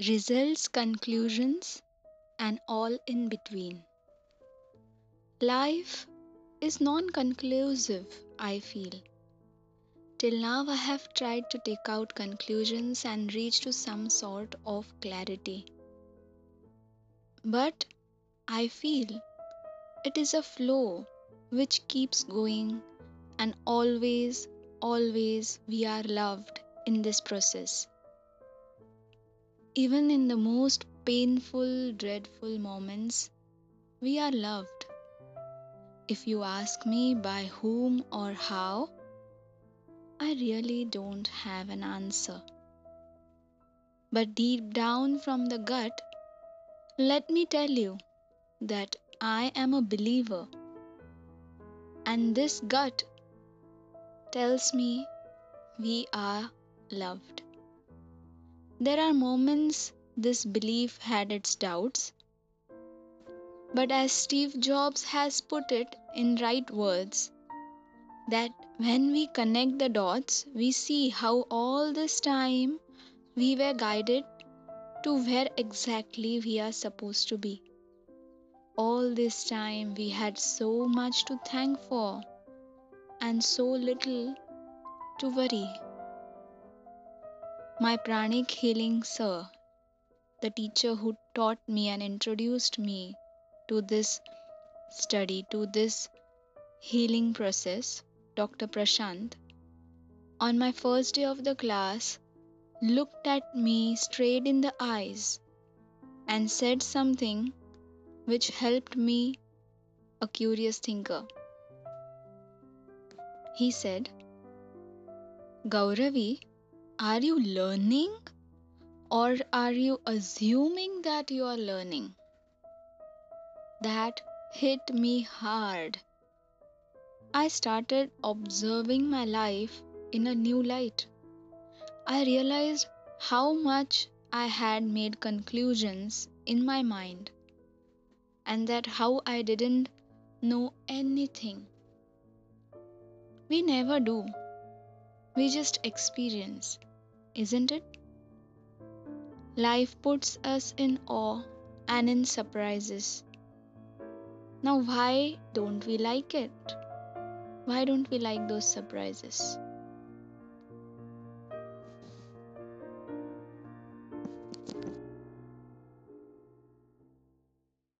results, conclusions, and all in between. Life is non conclusive, I feel. Till now, I have tried to take out conclusions and reach to some sort of clarity. But I feel it is a flow which keeps going, and always, always we are loved in this process. Even in the most painful, dreadful moments, we are loved. If you ask me by whom or how, I really don't have an answer. But deep down from the gut, let me tell you that I am a believer. And this gut tells me we are loved. There are moments this belief had its doubts. But as Steve Jobs has put it in right words, that when we connect the dots, we see how all this time we were guided to where exactly we are supposed to be. All this time we had so much to thank for and so little to worry. My pranic healing sir, the teacher who taught me and introduced me to this study, to this healing process, Dr. Prashant, on my first day of the class, looked at me straight in the eyes and said something which helped me, a curious thinker. He said, Gauravi, are you learning or are you assuming that you are learning? That hit me hard I started observing my life in a new light. I realized how much I had made conclusions in my mind and that how I didn't know anything. We never do. We just experience, isn't it? Life puts us in awe and in surprises. Now, why don't we like it? Why don't we like those surprises?